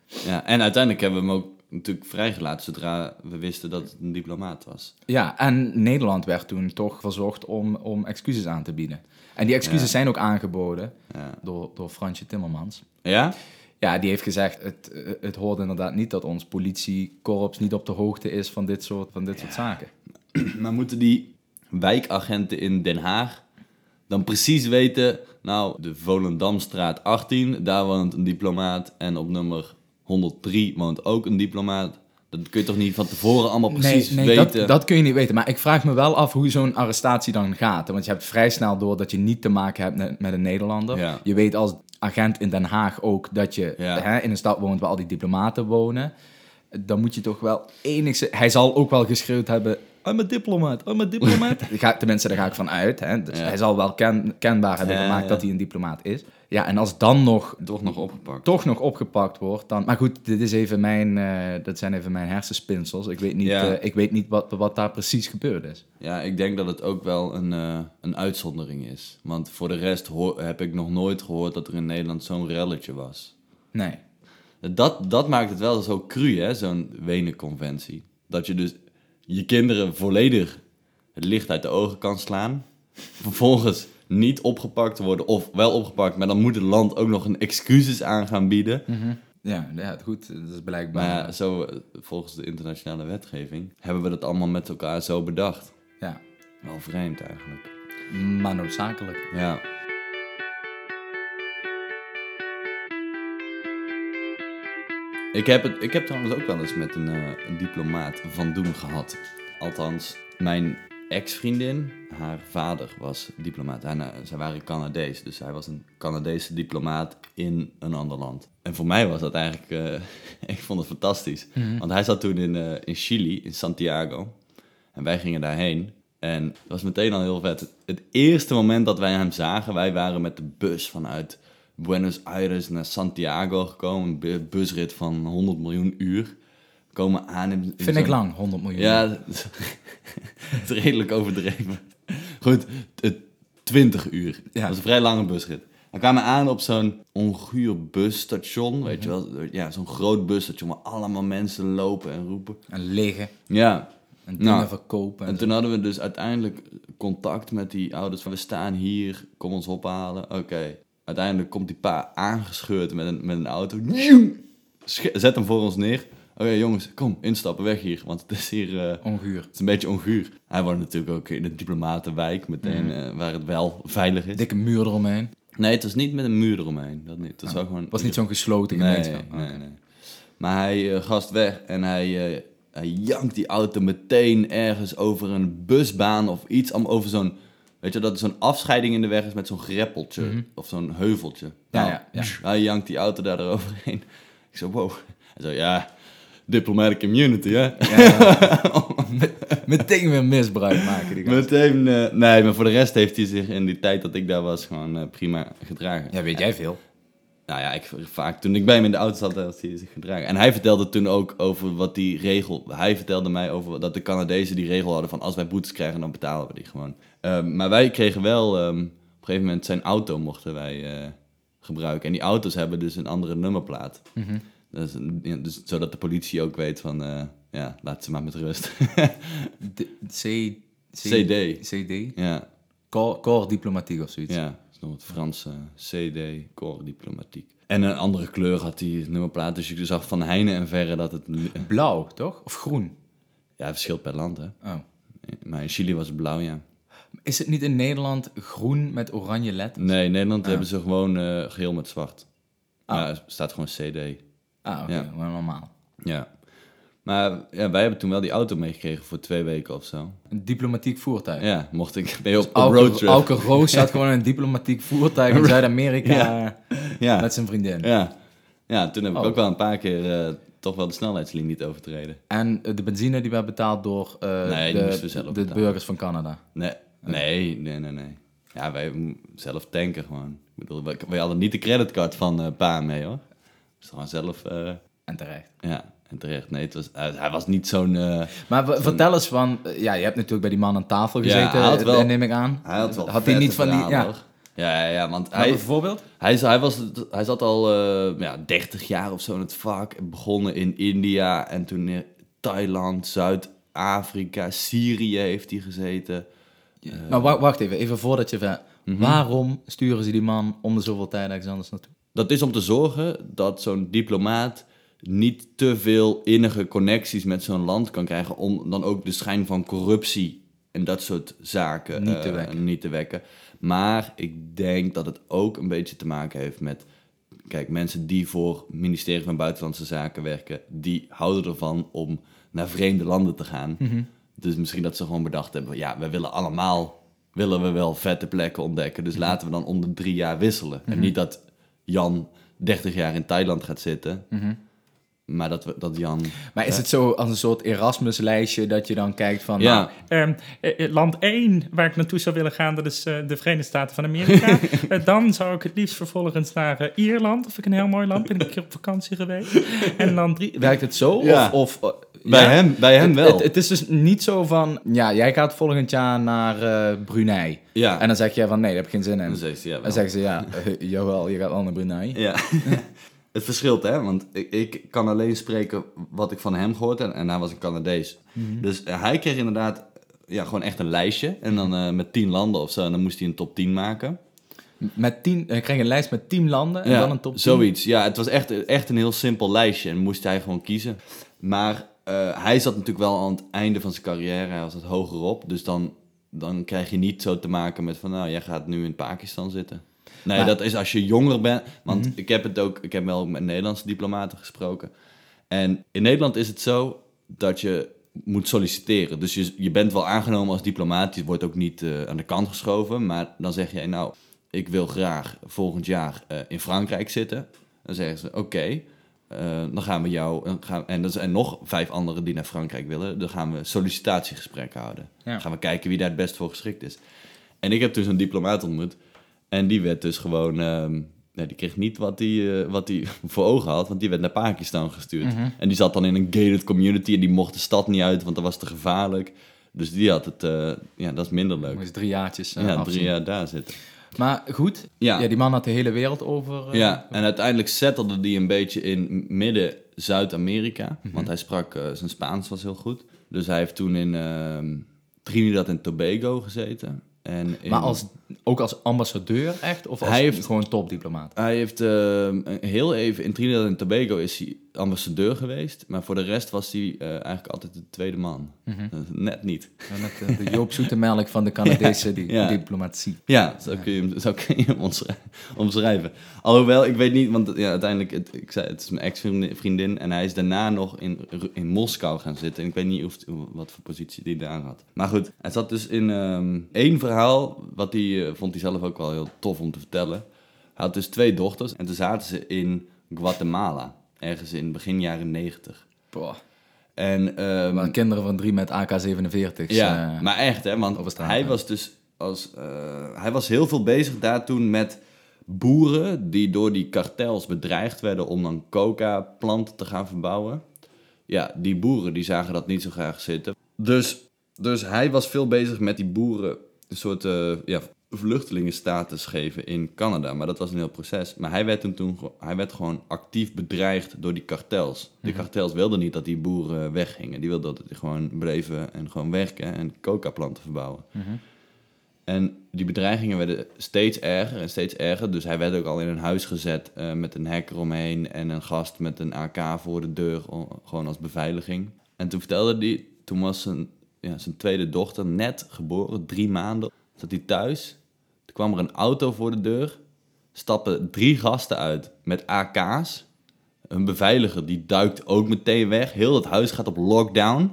[SPEAKER 2] ja. En uiteindelijk hebben we hem ook natuurlijk vrijgelaten zodra we wisten dat het een diplomaat was.
[SPEAKER 1] Ja, en Nederland werd toen toch verzocht om, om excuses aan te bieden. En die excuses
[SPEAKER 2] Ja.
[SPEAKER 1] zijn ook aangeboden
[SPEAKER 2] Ja?
[SPEAKER 1] door, door Fransje Timmermans.
[SPEAKER 2] ja?
[SPEAKER 1] Ja, die heeft gezegd, het, het hoort inderdaad niet dat ons politiekorps niet op de hoogte is van dit soort, van dit soort zaken.
[SPEAKER 2] Maar moeten die wijkagenten in Den Haag dan precies weten... Nou, de Volendamstraat 18, daar woont een diplomaat. En op nummer 103 woont ook een diplomaat. Dat kun je toch niet van tevoren allemaal precies
[SPEAKER 1] nee, nee dat,
[SPEAKER 2] weten?
[SPEAKER 1] dat kun je niet weten. Maar ik vraag me wel af hoe zo'n arrestatie dan gaat. Want je hebt vrij snel door dat je niet te maken hebt met, met een Nederlander.
[SPEAKER 2] Ja.
[SPEAKER 1] Je weet als agent in Den Haag ook dat je
[SPEAKER 2] Ja.
[SPEAKER 1] hè, in een stad woont waar al die diplomaten wonen. Dan moet je toch wel enigszins... Hij zal ook wel geschreeuwd hebben... I'm a diplomat, I'm a ga, tenminste, daar ga ik van uit. Hè. Dus
[SPEAKER 2] Ja.
[SPEAKER 1] hij zal wel ken, kenbaar hebben
[SPEAKER 2] Ja,
[SPEAKER 1] gemaakt
[SPEAKER 2] ja.
[SPEAKER 1] dat hij een diplomaat is. Ja, en als dan nog
[SPEAKER 2] Toch nog opgepakt.
[SPEAKER 1] toch nog opgepakt wordt, dan... Maar goed, dit is even mijn, eh, dat zijn even mijn hersenspinsels. Ik weet niet,
[SPEAKER 2] Ja.
[SPEAKER 1] eh, ik weet niet wat, wat daar precies gebeurd is.
[SPEAKER 2] Ja, ik denk dat het ook wel een, eh, een uitzondering is. Want voor de rest hoor, heb ik nog nooit gehoord dat er in Nederland zo'n relletje was.
[SPEAKER 1] Nee.
[SPEAKER 2] Dat, dat maakt het wel zo cru, hè, zo'n Wenen-conventie. Dat je dus je kinderen volledig het licht uit de ogen kan slaan. Vervolgens niet opgepakt worden, of wel opgepakt, maar dan moet het land ook nog een excuses aan gaan bieden.
[SPEAKER 1] Ja, ja, goed, dat is blijkbaar.
[SPEAKER 2] Maar ja, zo, eh, volgens de internationale wetgeving, hebben we dat allemaal met elkaar zo bedacht.
[SPEAKER 1] ja,
[SPEAKER 2] Wel vreemd eigenlijk.
[SPEAKER 1] maar noodzakelijk.
[SPEAKER 2] Ja. Ik heb, het, ik heb trouwens ook wel eens met een, eh, een diplomaat van doen gehad. Althans, mijn ex-vriendin, haar vader was diplomaat. Nou, zij waren Canadees, dus hij was een Canadese diplomaat in een ander land. En voor mij was dat eigenlijk, eh, ik vond het fantastisch. Want hij zat toen in, eh, in Chili, in Santiago. En wij gingen daarheen. En het was meteen al heel vet. Het eerste moment dat wij hem zagen, wij waren met de bus vanuit Buenos Aires naar Santiago gekomen. Een bu- busrit van 100 miljoen uur. Komen aan in, in
[SPEAKER 1] Vind ik lang, 100 miljoen.
[SPEAKER 2] Ja, het is redelijk overdreven. Goed, het 20 uur.
[SPEAKER 1] Ja.
[SPEAKER 2] Dat was een vrij lange busrit. We kwamen aan op zo'n onguur busstation, weet je wel. Ja, zo'n groot busstation waar allemaal mensen lopen en roepen.
[SPEAKER 1] En liggen,
[SPEAKER 2] Ja,
[SPEAKER 1] en dingen
[SPEAKER 2] Nou,
[SPEAKER 1] verkopen.
[SPEAKER 2] en toen hadden we dus uiteindelijk contact met die ouders. Van, we staan hier, kom ons ophalen. Oké. Uiteindelijk komt die pa aangescheurd met een, met een auto. Zet hem voor ons neer. Oké jongens, kom, instappen, weg hier. Want het is hier... eh,
[SPEAKER 1] Onguur.
[SPEAKER 2] het is een beetje onguur. Hij woont natuurlijk ook in een diplomatenwijk, meteen eh, waar het wel veilig is.
[SPEAKER 1] Dikke muur eromheen.
[SPEAKER 2] Nee, het was niet met een muur eromheen. Dat niet. Het was wel gewoon...
[SPEAKER 1] Was niet zo'n gesloten gemeenschap.
[SPEAKER 2] nee, nee. Maar hij eh, gast weg en hij, hij jankt die auto meteen ergens over een busbaan of iets. Over zo'n, weet je, dat er zo'n afscheiding in de weg is met zo'n greppeltje of zo'n heuveltje.
[SPEAKER 1] Mhm. Ja,
[SPEAKER 2] Nou,
[SPEAKER 1] ja, ja.
[SPEAKER 2] Hij jankt die auto daar eroverheen. Ik zo, wow. Hij zo, ja, diplomatic immunity, hè?
[SPEAKER 1] Meteen weer misbruik maken die gast.
[SPEAKER 2] Meteen, eh, nee, maar voor de rest heeft hij zich in die tijd dat ik daar was gewoon eh, prima gedragen.
[SPEAKER 1] Ja, weet jij veel.
[SPEAKER 2] Nou ja, ik, vaak toen ik bij hem in de auto zat, had hij zich gedragen. En hij vertelde toen ook over wat die regel... Hij vertelde mij over dat de Canadezen die regel hadden van... als wij boetes krijgen, dan betalen we die gewoon. Ehm, maar wij kregen wel... ehm, op een gegeven moment zijn auto mochten wij eh, gebruiken. En die auto's hebben dus een andere nummerplaat. dus, ja, dus, zodat de politie ook weet van... eh, ja, laat ze maar met rust.
[SPEAKER 1] D- C...
[SPEAKER 2] CD.
[SPEAKER 1] CD?
[SPEAKER 2] ja,
[SPEAKER 1] Corps, corps diplomatiek of zoiets.
[SPEAKER 2] ja, het Franse CD, corps diplomatiek. En een andere kleur had die nummerplaat. Dus je zag van heine en verre dat het...
[SPEAKER 1] Blauw, toch? Of groen?
[SPEAKER 2] Ja, het verschilt per land, hè.
[SPEAKER 1] Oh.
[SPEAKER 2] Maar in Chili was het blauw, ja.
[SPEAKER 1] Is het niet in Nederland groen met oranje letters?
[SPEAKER 2] Nee, in Nederland hebben ze gewoon eh, geel met zwart.
[SPEAKER 1] Ah.
[SPEAKER 2] Ja, er staat gewoon CD.
[SPEAKER 1] Ah, oké.
[SPEAKER 2] Ja.
[SPEAKER 1] Gewoon normaal.
[SPEAKER 2] Ja. Maar ja, wij hebben toen wel die auto meegekregen voor twee weken of zo.
[SPEAKER 1] Een diplomatiek voertuig.
[SPEAKER 2] Ja, mocht ik... Je op, op
[SPEAKER 1] Auke,
[SPEAKER 2] roadtrip?
[SPEAKER 1] Auke Roos had gewoon een diplomatiek voertuig in Zuid-Amerika
[SPEAKER 2] Ja. Ja.
[SPEAKER 1] met zijn vriendin.
[SPEAKER 2] ja. Ja, toen heb ik
[SPEAKER 1] Oh.
[SPEAKER 2] ook wel een paar keer eh, toch wel de snelheidslimiet niet overtreden.
[SPEAKER 1] En eh, de benzine die werd betaald door eh,
[SPEAKER 2] Nee,
[SPEAKER 1] de, de burgers van Canada.
[SPEAKER 2] Nee, nee, nee, nee, nee. Ja, wij zelf tanken gewoon. Ik bedoel, wij, wij hadden niet de creditcard van eh pa mee, hoor. Dus gewoon zelf...
[SPEAKER 1] En terecht.
[SPEAKER 2] ja, en terecht. Nee, het was, hij, was niet zo'n... eh,
[SPEAKER 1] Maar vertel eens van... eh, Ja, je hebt natuurlijk bij die man aan tafel gezeten, eh,
[SPEAKER 2] wel-
[SPEAKER 1] neem ik aan.
[SPEAKER 2] Hij had wel
[SPEAKER 1] Had hij niet van die... Ja.
[SPEAKER 2] Ja, ja, ja, want
[SPEAKER 1] Maar
[SPEAKER 2] hij,
[SPEAKER 1] bijvoorbeeld?
[SPEAKER 2] hij, is- hij, was, hij zat al ja, 30 jaar of zo in het vak. Begonnen in India en toen in Thailand, Zuid-Afrika, Syrië heeft hij gezeten.
[SPEAKER 1] maar wa- wacht even, even voordat je... ver-
[SPEAKER 2] Mhm.
[SPEAKER 1] Waarom sturen ze die man om de zoveel tijd ergens anders naartoe?
[SPEAKER 2] Dat is om te zorgen dat zo'n diplomaat niet te veel innige connecties met zo'n land kan krijgen om dan ook de schijn van corruptie en dat soort zaken
[SPEAKER 1] Niet te
[SPEAKER 2] eh,
[SPEAKER 1] wekken.
[SPEAKER 2] niet te wekken. Maar ik denk dat het ook een beetje te maken heeft met kijk, mensen die voor het ministerie van Buitenlandse Zaken werken, die houden ervan om naar vreemde landen te gaan.
[SPEAKER 1] Mhm.
[SPEAKER 2] Dus misschien dat ze gewoon bedacht hebben, ja, we willen allemaal, willen we wel vette plekken ontdekken.
[SPEAKER 1] Mhm.
[SPEAKER 2] Dus laten we dan om de drie jaar wisselen. En niet dat Jan 30 jaar in Thailand gaat zitten, maar dat, we, dat Jan...
[SPEAKER 1] Maar is het zo als een soort Erasmus-lijstje dat je dan kijkt van...
[SPEAKER 2] Ja,
[SPEAKER 1] nou,
[SPEAKER 8] Ehm, eh, eh, land 1 waar ik naartoe zou willen gaan, dat is eh, de Verenigde Staten van Amerika. Dan zou ik het liefst vervolgens naar Ierland. Dat vind ik een heel mooi land. Ben ik een keer op vakantie geweest. En land 3.
[SPEAKER 1] werkt het zo?
[SPEAKER 2] Ja.
[SPEAKER 1] Of, of,
[SPEAKER 2] bij,
[SPEAKER 1] ja?
[SPEAKER 2] hem, bij hem
[SPEAKER 1] Het,
[SPEAKER 2] wel.
[SPEAKER 1] het, het is dus niet zo van, ja, jij gaat volgend jaar naar eh, Brunei.
[SPEAKER 2] ja,
[SPEAKER 1] En dan zeg jij van, nee, daar heb ik geen zin in.
[SPEAKER 2] dan zegt ja,
[SPEAKER 1] Dan
[SPEAKER 2] wel.
[SPEAKER 1] zeggen ze, ja, jawel, je gaat wel naar Brunei.
[SPEAKER 2] Ja. het verschilt, hè? Want ik, ik kan alleen spreken wat ik van hem gehoord heb. En hij was een Canadees. Dus eh, hij kreeg inderdaad ja, gewoon echt een lijstje. En dan eh, met tien landen of zo. En dan moest hij een top 10 maken.
[SPEAKER 1] Met tien, hij kreeg een lijst met tien landen en
[SPEAKER 2] ja,
[SPEAKER 1] dan een top 10.
[SPEAKER 2] Zoiets. Ja, het was echt, echt een heel simpel lijstje. En moest hij gewoon kiezen. Maar eh, hij zat natuurlijk wel aan het einde van zijn carrière. Hij was het hogerop. Dus dan, dan krijg je niet zo te maken met van... Nou, jij gaat nu in Pakistan zitten. Nee,
[SPEAKER 1] Maar-
[SPEAKER 2] dat is als je jonger bent. Want ik heb het ook... Ik heb wel met Nederlandse diplomaten gesproken. En in Nederland is het zo dat je moet solliciteren. Dus je, je bent wel aangenomen als diplomaat. Je wordt ook niet eh, aan de kant geschoven. Maar dan zeg jij, nou, ik wil graag volgend jaar eh, in Frankrijk zitten. Dan zeggen ze, oké, eh, dan gaan we jou... gaan, en er zijn nog vijf anderen die naar Frankrijk willen. Dan gaan we sollicitatiegesprekken houden.
[SPEAKER 1] Ja.
[SPEAKER 2] Dan gaan we kijken wie daar het best voor geschikt is. En ik heb toen zo'n diplomaat ontmoet. En die werd dus gewoon... ehm, nee, die kreeg niet wat hij wat die voor ogen had, want die werd naar Pakistan gestuurd. En die zat dan in een gated community en die mocht de stad niet uit, want dat was te gevaarlijk. Dus die had het, eh, ja, dat is minder leuk.
[SPEAKER 1] Moest drie jaartjes eh,
[SPEAKER 2] Ja,
[SPEAKER 1] afzien.
[SPEAKER 2] drie jaar daar zitten.
[SPEAKER 1] Maar goed,
[SPEAKER 2] Ja.
[SPEAKER 1] ja. die man had de hele wereld over. eh,
[SPEAKER 2] Ja, en uiteindelijk settelde die een beetje in midden Zuid-Amerika. Want hij sprak, eh, zijn Spaans was heel goed. Dus hij heeft toen in ehm, Trinidad en Tobago gezeten. En in-
[SPEAKER 1] Maar als, ook als ambassadeur echt? Of als
[SPEAKER 2] Hij heeft-
[SPEAKER 1] gewoon topdiplomaat?
[SPEAKER 2] Hij heeft ehm, heel even, in Trinidad en Tobago is hij ambassadeur geweest. Maar voor de rest was hij eh, eigenlijk altijd de tweede man.
[SPEAKER 1] Mhm.
[SPEAKER 2] Is Net niet.
[SPEAKER 1] Met de, de Joop Zoetemelk van de Canadese di-
[SPEAKER 2] ja.
[SPEAKER 1] diplomatie.
[SPEAKER 2] Ja, zo kun je hem, zo kun je hem omschrij- omschrijven. Alhoewel, ik weet niet, want ja, uiteindelijk, het, ik zei, het is mijn ex-vriendin en hij is daarna nog in, in Moskou gaan zitten. En ik weet niet of, wat voor positie die daar had. Maar goed, hij zat dus in ehm, één verhaal, wat hij, eh, vond hij zelf ook wel heel tof om te vertellen. Hij had dus twee dochters en toen zaten ze in Guatemala, ergens in begin jaren negentig.
[SPEAKER 1] Boah.
[SPEAKER 2] En ehm,
[SPEAKER 1] Maar kinderen van drie met AK-47's.
[SPEAKER 2] ja,
[SPEAKER 1] eh,
[SPEAKER 2] maar echt, hè? Want
[SPEAKER 1] straat
[SPEAKER 2] hij was dus als, eh, hij was heel veel bezig daar toen met boeren die door die kartels bedreigd werden om dan coca-planten te gaan verbouwen. Ja, die boeren die zagen dat niet zo graag zitten. Dus, dus hij was veel bezig met die boeren een soort eh, ja, vluchtelingenstatus geven in Canada. Maar dat was een heel proces. Maar hij werd toen, hij werd gewoon actief bedreigd door die kartels. Die kartels wilden niet dat die boeren weggingen. Die wilden dat die gewoon bleven en gewoon werken en coca-planten verbouwen. En die bedreigingen werden steeds erger en steeds erger. Dus hij werd ook al in een huis gezet eh, met een hek eromheen en een gast met een AK voor de deur, gewoon als beveiliging. En toen vertelde hij, toen was zijn, ja, zijn tweede dochter net geboren, drie maanden, zat hij thuis. Toen kwam er een auto voor de deur, stappen drie gasten uit met AK's. Een beveiliger die duikt ook meteen weg. Heel het huis gaat op lockdown.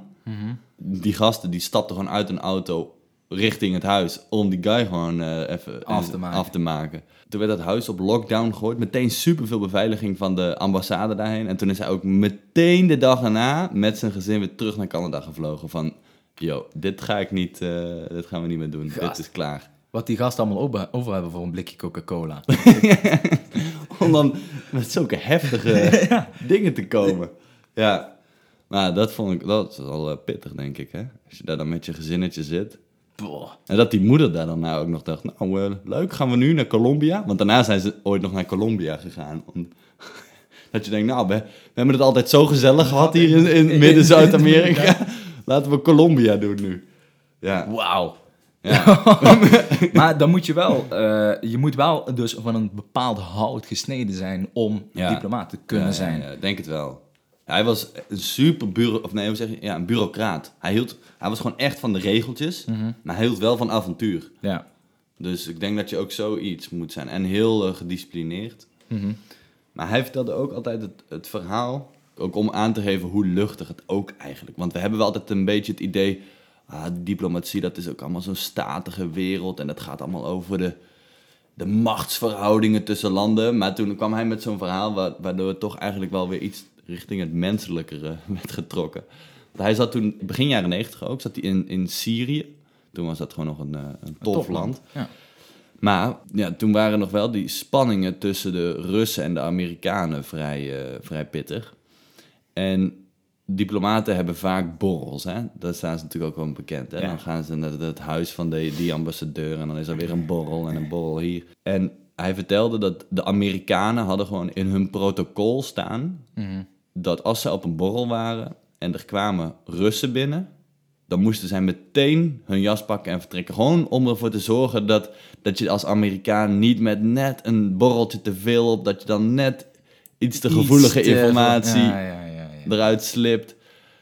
[SPEAKER 2] Die gasten die stapten gewoon uit een auto richting het huis om die guy gewoon eh, even
[SPEAKER 1] Af te maken.
[SPEAKER 2] af te maken. Toen werd het huis op lockdown gegooid. Meteen superveel beveiliging van de ambassade daarheen. En toen is hij ook meteen de dag erna met zijn gezin weer terug naar Canada gevlogen. Van, yo, dit ga ik niet, dit gaan we niet meer doen. Dit is klaar.
[SPEAKER 1] Wat die gasten allemaal over, hebben voor een blikje Coca-Cola.
[SPEAKER 2] Om dan met zulke heftige dingen te komen. Ja, maar dat vond ik, dat is wel eh, pittig denk ik hè. Als je daar dan met je gezinnetje zit.
[SPEAKER 1] Boah.
[SPEAKER 2] En dat die moeder daar dan nou ook nog dacht, nou eh, leuk, gaan we nu naar Colombia? Want daarna zijn ze ooit nog naar Colombia gegaan. Om- dat je denkt, nou, we, we hebben het altijd zo gezellig gehad hier in, in midden Zuid-Amerika. Laten we Colombia doen nu. Ja,
[SPEAKER 1] Wauw.
[SPEAKER 2] ja.
[SPEAKER 1] maar dan moet je wel, eh, je moet wel dus van een bepaald hout gesneden zijn om
[SPEAKER 2] Ja.
[SPEAKER 1] diplomaat te kunnen
[SPEAKER 2] Ja,
[SPEAKER 1] zijn.
[SPEAKER 2] Denk het wel. Hij was een super bureau, of nee, hoe zeg je? Ja, een bureaucraat. Hij, hield, hij was gewoon echt van de regeltjes, maar hij hield wel van avontuur.
[SPEAKER 1] Ja.
[SPEAKER 2] Dus ik denk dat je ook zoiets moet zijn. En heel eh, gedisciplineerd. Maar hij vertelde ook altijd het, het verhaal, ook om aan te geven hoe luchtig het ook eigenlijk. Want we hebben wel altijd een beetje het idee, ah, diplomatie dat is ook allemaal zo'n statige wereld en dat gaat allemaal over de, de machtsverhoudingen tussen landen. Maar toen kwam hij met zo'n verhaal wa- waardoor het toch eigenlijk wel weer iets richting het menselijkere werd getrokken. Hij zat toen, begin jaren negentig ook, zat hij in, in Syrië. Toen was dat gewoon nog een, eh, een tof, land.
[SPEAKER 1] Ja.
[SPEAKER 2] Maar ja, toen waren nog wel die spanningen tussen de Russen en de Amerikanen vrij, eh, vrij pittig. En diplomaten hebben vaak borrels, hè? Daar staan ze natuurlijk ook wel bekend. Hè?
[SPEAKER 1] Ja.
[SPEAKER 2] Dan gaan ze naar het huis van de, die ambassadeur en dan is er weer een borrel en een borrel hier. En hij vertelde dat de Amerikanen hadden gewoon in hun protocol staan... dat als ze op een borrel waren en er kwamen Russen binnen... dan moesten zij meteen hun jas pakken en vertrekken. Gewoon om ervoor te zorgen dat, dat je als Amerikaan niet met net een borreltje te veel op... dat je dan net iets te gevoelige
[SPEAKER 1] te-
[SPEAKER 2] informatie
[SPEAKER 1] ja, ja.
[SPEAKER 2] Eruit slipt.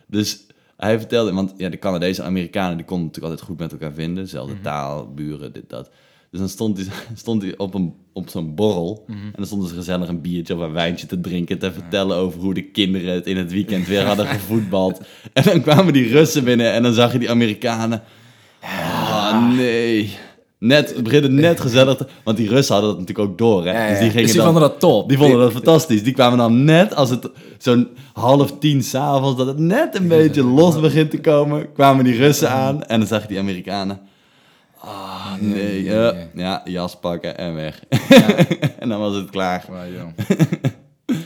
[SPEAKER 2] Dus hij vertelde, want ja, de Canadese Amerikanen die konden natuurlijk altijd goed met elkaar vinden. Dezelfde taal, buren, dit, dat. Dus dan stond hij, stond hij op, een, op zo'n borrel. En dan stonden ze gezellig een biertje of een wijntje te drinken. Te vertellen over hoe de kinderen het in het weekend weer hadden gevoetbald. En dan kwamen die Russen binnen en dan zag je die Amerikanen. Ah, nee. Net, het begint net gezellig te... Want die Russen hadden dat natuurlijk ook door, hè.
[SPEAKER 1] Ja, ja,
[SPEAKER 2] Dus die gingen
[SPEAKER 1] Dus die
[SPEAKER 2] dan-
[SPEAKER 1] vonden dat top.
[SPEAKER 2] Die vonden dat fantastisch. Die kwamen dan net als het zo'n half tien s'avonds, dat het net een beetje los begint te komen, kwamen die Russen aan en dan zag je die Amerikanen. Ah, nee.
[SPEAKER 1] ja,
[SPEAKER 2] Ja,
[SPEAKER 1] ja.
[SPEAKER 2] ja, jas pakken en weg. en dan was het klaar.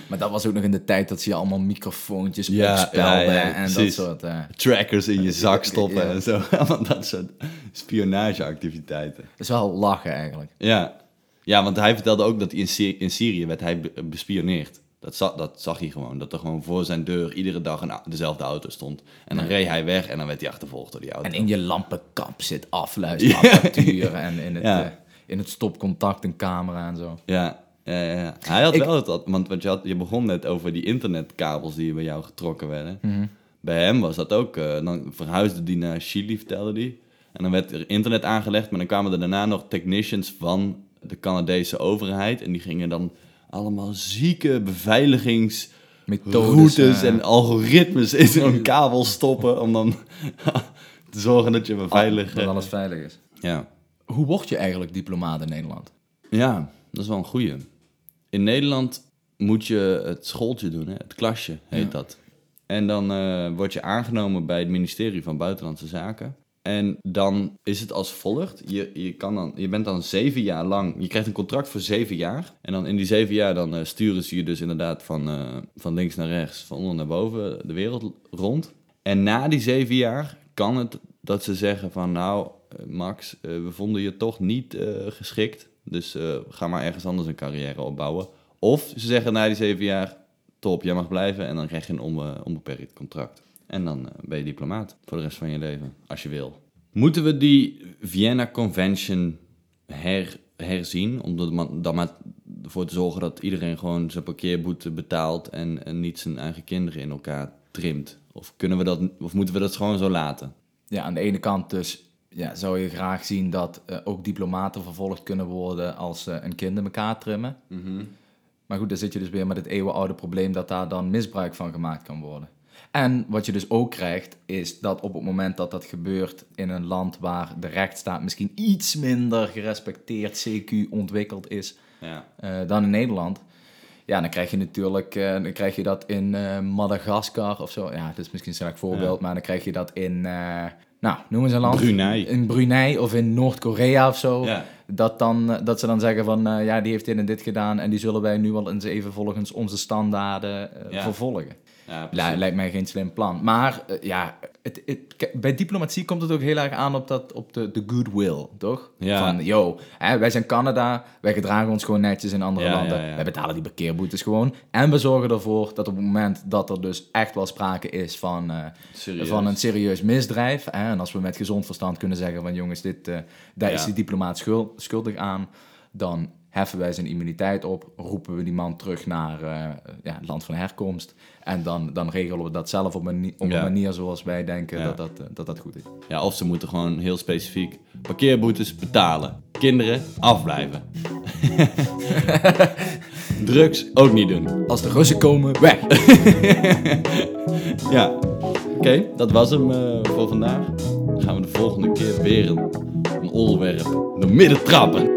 [SPEAKER 1] maar dat was ook nog in de tijd dat ze je allemaal microfoontjes
[SPEAKER 2] Ja,
[SPEAKER 1] opspelden
[SPEAKER 2] ja, ja,
[SPEAKER 1] en dat soort... eh,
[SPEAKER 2] Trackers in je zak stoppen en zo. Allemaal dat soort spionageactiviteiten.
[SPEAKER 1] dat is wel lachen eigenlijk.
[SPEAKER 2] Ja. ja, want hij vertelde ook dat hij in, in Syrië werd hij be- bespioneerd. Dat, za- dat zag hij gewoon. Dat er gewoon voor zijn deur iedere dag een, dezelfde auto stond. En dan reed hij weg en dan werd hij achtervolgd door die auto.
[SPEAKER 1] En in je lampenkap zit afluisterapparatuur en in het, eh, in het stopcontact een camera en zo.
[SPEAKER 2] Ja, ja, ja, ja. Hij had
[SPEAKER 1] Ik-
[SPEAKER 2] wel het, want, want je, had, je begon net over die internetkabels die bij jou getrokken werden.
[SPEAKER 1] Mhm.
[SPEAKER 2] Bij hem was dat ook, eh, dan verhuisde die naar Chili, vertelde hij. En dan werd er internet aangelegd, maar dan kwamen er daarna nog technicians van de Canadese overheid. En die gingen dan allemaal zieke beveiligingsroutes
[SPEAKER 1] Methodes, eh.
[SPEAKER 2] en algoritmes in zo'n kabel stoppen. Om dan te zorgen dat je veilig...
[SPEAKER 1] Dat alles veilig is.
[SPEAKER 2] ja.
[SPEAKER 1] Hoe word je eigenlijk diplomaat in Nederland?
[SPEAKER 2] Ja, dat is wel een goeie. In Nederland moet je het schooltje doen, hè? het klasje heet dat. En dan eh, word je aangenomen bij het ministerie van Buitenlandse Zaken. En dan is het als volgt. Je, je, kan dan, je bent dan zeven jaar lang... Je krijgt een contract voor zeven jaar. En dan in die zeven jaar dan eh, sturen ze je dus inderdaad van, eh, van links naar rechts, van onder naar boven, de wereld rond. En na die zeven jaar kan het dat ze zeggen van... Nou, Max, we vonden je toch niet geschikt. Dus eh, ga maar ergens anders een carrière opbouwen. Of ze zeggen na die zeven jaar... Top, jij mag blijven en dan krijg je een onbe- onbeperkt contract. En dan eh, ben je diplomaat voor de rest van je leven, als je wil. Moeten we die Vienna Convention her, herzien? Om er dan maar ervoor te zorgen dat iedereen gewoon zijn parkeerboete betaalt... en, en niet zijn eigen kinderen in elkaar trimt? Of, kunnen we dat, of moeten we dat gewoon zo laten?
[SPEAKER 1] Ja, aan de ene kant dus ja, zou je graag zien dat eh, ook diplomaten vervolgd kunnen worden als ze een kind in elkaar trimmen. Maar goed, dan zit je dus weer met het eeuwenoude probleem dat daar dan misbruik van gemaakt kan worden. En wat je dus ook krijgt, is dat op het moment dat dat gebeurt in een land waar de rechtsstaat misschien iets minder gerespecteerd, CQ ontwikkeld is
[SPEAKER 2] Ja.
[SPEAKER 1] eh, dan in Nederland. Ja, dan krijg je natuurlijk, eh, dan krijg je dat in eh, Madagaskar of zo. Ja, dat is misschien een slecht voorbeeld, maar dan krijg je dat in, eh, nou, noem eens een land.
[SPEAKER 2] Brunei.
[SPEAKER 1] In Brunei of in Noord-Korea of zo.
[SPEAKER 2] Ja.
[SPEAKER 1] Dat, dan, eh, dat ze dan zeggen van, eh, ja, die heeft dit en dit gedaan en die zullen wij nu wel eens even volgens onze standaarden eh,
[SPEAKER 2] Ja.
[SPEAKER 1] vervolgen.
[SPEAKER 2] Ja,
[SPEAKER 1] lijkt mij geen slim plan. Maar eh, ja, het, het, bij diplomatie komt het ook heel erg aan op, dat, op de, de goodwill, toch?
[SPEAKER 2] Ja.
[SPEAKER 1] Van, yo, hè, wij zijn Canada, wij gedragen ons gewoon netjes in andere
[SPEAKER 2] Ja,
[SPEAKER 1] landen.
[SPEAKER 2] ja.
[SPEAKER 1] Wij betalen die parkeerboetes gewoon. En we zorgen ervoor dat op het moment dat er dus echt wel sprake is van, eh, van een serieus misdrijf. Hè, en als we met gezond verstand kunnen zeggen van jongens, dit, eh, daar is die diplomaat schul- schuldig aan. Dan heffen wij zijn immuniteit op, roepen we die man terug naar eh, ja, het land van herkomst. En dan, dan regelen we dat zelf op een, op
[SPEAKER 2] Ja.
[SPEAKER 1] een manier zoals wij denken
[SPEAKER 2] Ja.
[SPEAKER 1] dat, dat, eh, dat dat goed is.
[SPEAKER 2] Ja, of ze moeten gewoon heel specifiek parkeerboetes betalen. Kinderen afblijven. Drugs ook niet doen.
[SPEAKER 1] Als de Russen komen, weg!
[SPEAKER 2] Ja, oké, dat was hem eh, voor vandaag. Dan gaan we de volgende keer weer een, een onderwerp door midden trappen.